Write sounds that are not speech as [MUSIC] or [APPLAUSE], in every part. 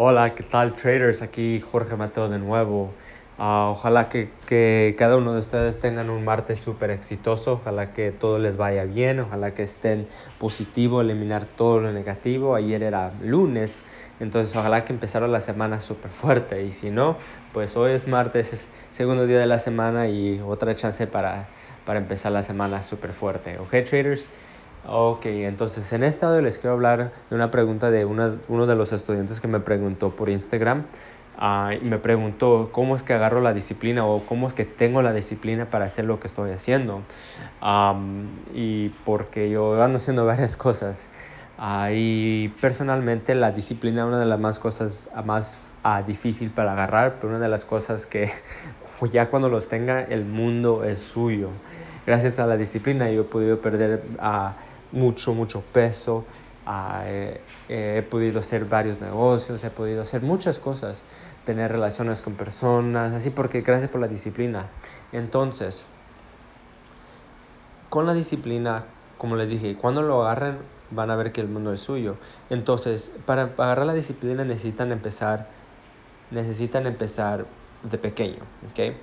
Hola, ¿qué tal traders? Aquí Jorge Mateo de nuevo. Ah, ojalá que, que, cada uno de ustedes tengan un martes súper exitoso, ojalá que todo les vaya bien, ojalá que estén positivo, eliminar todo lo negativo. Ayer era lunes, entonces ojalá que empezaron la semana súper fuerte y si no, pues hoy es martes, es segundo día de la semana y otra chance para, para empezar la semana súper fuerte. ¿Ok traders? Ok, entonces en este audio les quiero hablar de una pregunta de uno de los estudiantes que me preguntó por Instagram uh, y me preguntó cómo es que agarro la disciplina o cómo es que tengo la disciplina para hacer lo que estoy haciendo. Um, y porque yo ando haciendo [LAUGHS] varias cosas. Uh, y personalmente la disciplina es una de las más cosas más uh, difícil para agarrar, pero una de las cosas que [LAUGHS] ya cuando los tenga el mundo es suyo. Gracias a la disciplina yo he podido perder a mucho, mucho peso. Eh, eh, he podido hacer varios negocios, he podido hacer muchas cosas, tener relaciones con personas, así porque gracias por la disciplina. Entonces, con la disciplina, como les dije, cuando lo agarren van a ver que el mundo es suyo. Entonces, para agarrar la disciplina necesitan empezar, necesitan empezar de pequeño, ¿ok?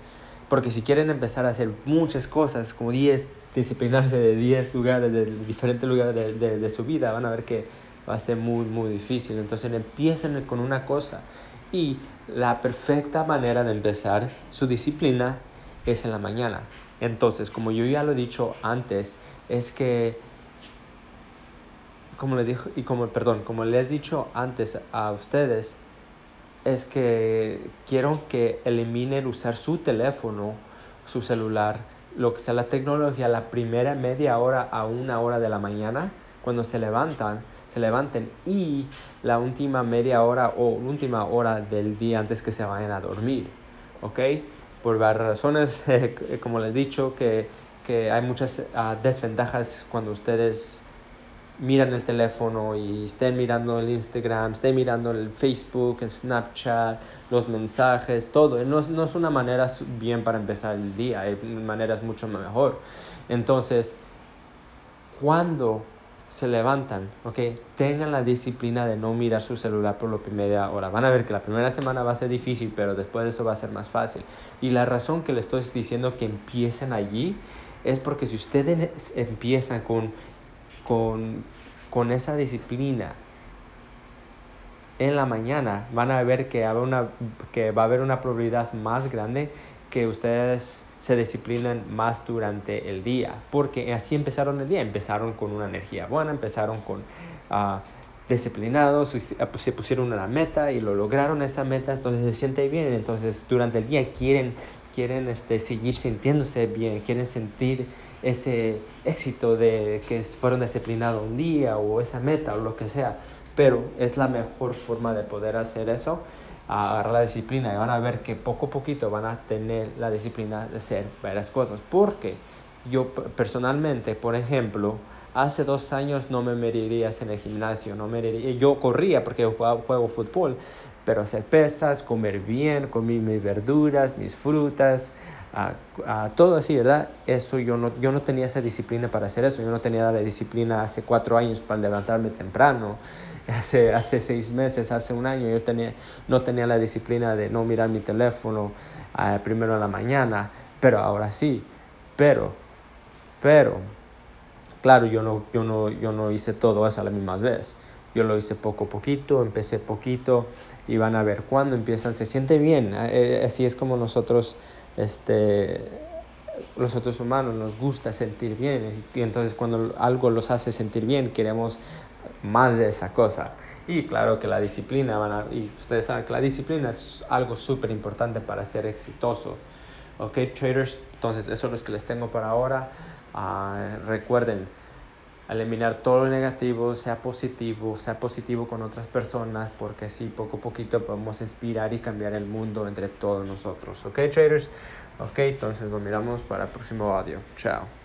Porque si quieren empezar a hacer muchas cosas, como 10, disciplinarse de 10 lugares, de diferentes lugares de, de, de, su vida, van a ver que va a ser muy, muy difícil. Entonces empiecen con una cosa. Y la perfecta manera de empezar su disciplina es en la mañana. Entonces, como yo ya lo he dicho antes, es que, como les dijo, y como, perdón, como les he dicho antes a ustedes, es que quiero que eliminen usar su teléfono, su celular, lo que sea la tecnología, la primera media hora a una hora de la mañana, cuando se levantan, se levanten y la última media hora o última hora del día antes que se vayan a dormir, ¿ok? Por varias razones, [LAUGHS] como les he dicho, que, que hay muchas uh, desventajas cuando ustedes miran el teléfono y estén mirando el Instagram, estén mirando el Facebook, el Snapchat, los mensajes, todo. No, no es una manera bien para empezar el día, hay maneras mucho mejor. Entonces, cuando se levantan, ¿ok? Tengan la disciplina de no mirar su celular por la primera hora. Van a ver que la primera semana va a ser difícil, pero después de eso va a ser más fácil. Y la razón que les estoy diciendo que empiecen allí es porque si ustedes empiezan con con, con esa disciplina en la mañana, van a ver que, una, que va a haber una probabilidad más grande que ustedes se disciplinen más durante el día, porque así empezaron el día, empezaron con una energía buena, empezaron con uh, disciplinados, se pusieron una meta y lo lograron esa meta, entonces se sienten bien, entonces durante el día quieren, quieren este, seguir sintiéndose bien, quieren sentir ese éxito de que fueron disciplinados un día o esa meta o lo que sea. Pero es la mejor forma de poder hacer eso, agarrar la disciplina y van a ver que poco a poquito van a tener la disciplina de hacer varias cosas. Porque yo personalmente, por ejemplo, hace dos años no me mediría en el gimnasio, no me mediría, yo corría porque yo juego, fútbol, pero hacer pesas, comer bien, comer mis verduras, mis frutas, a, a, todo así, ¿verdad? Eso yo no, yo no tenía esa disciplina para hacer eso, yo no tenía la disciplina hace cuatro años para levantarme temprano, [LAUGHS] hace, hace seis meses, hace un año yo tenía, no tenía la disciplina de no mirar mi teléfono uh, primero en la mañana, pero ahora sí, pero, pero, claro, yo no, yo no, yo no hice todo eso a la misma vez. Yo lo hice poco a poquito, empecé poquito y van a ver cuando empiezan, se siente bien. Así es como nosotros este, los otros humanos nos gusta sentir bien y entonces cuando algo los hace sentir bien queremos más de esa cosa. Y claro que la disciplina, van a, y ustedes saben que la disciplina es algo súper importante para ser exitosos. Ok, traders, entonces eso es lo que les tengo para ahora. Uh, recuerden, eliminar todo lo negativo, sea positivo, sea positivo con otras personas, porque así poco a poquito podemos inspirar y cambiar el mundo entre todos nosotros. ¿Ok, traders? Ok, entonces nos miramos para el próximo audio. Chao.